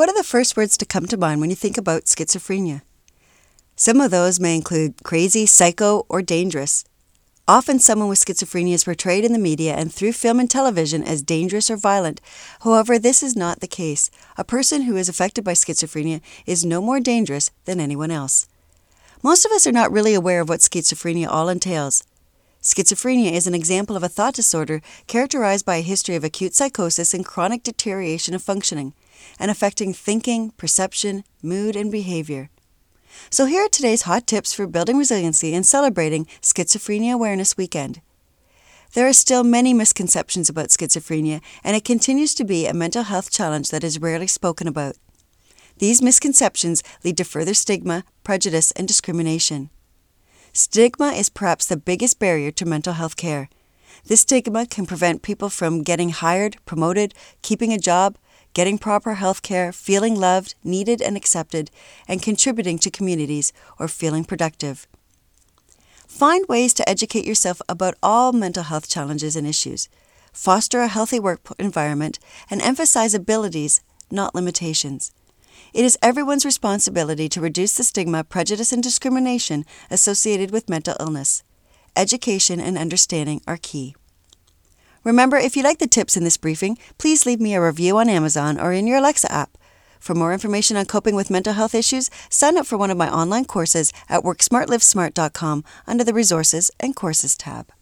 What are the first words to come to mind when you think about schizophrenia? Some of those may include crazy, psycho, or dangerous. Often, someone with schizophrenia is portrayed in the media and through film and television as dangerous or violent. However, this is not the case. A person who is affected by schizophrenia is no more dangerous than anyone else. Most of us are not really aware of what schizophrenia all entails. Schizophrenia is an example of a thought disorder characterized by a history of acute psychosis and chronic deterioration of functioning, and affecting thinking, perception, mood, and behavior. So, here are today's hot tips for building resiliency and celebrating Schizophrenia Awareness Weekend. There are still many misconceptions about schizophrenia, and it continues to be a mental health challenge that is rarely spoken about. These misconceptions lead to further stigma, prejudice, and discrimination. Stigma is perhaps the biggest barrier to mental health care. This stigma can prevent people from getting hired, promoted, keeping a job, getting proper health care, feeling loved, needed, and accepted, and contributing to communities or feeling productive. Find ways to educate yourself about all mental health challenges and issues. Foster a healthy work environment and emphasize abilities, not limitations. It is everyone's responsibility to reduce the stigma, prejudice, and discrimination associated with mental illness. Education and understanding are key. Remember, if you like the tips in this briefing, please leave me a review on Amazon or in your Alexa app. For more information on coping with mental health issues, sign up for one of my online courses at WorkSmartLivesmart.com under the Resources and Courses tab.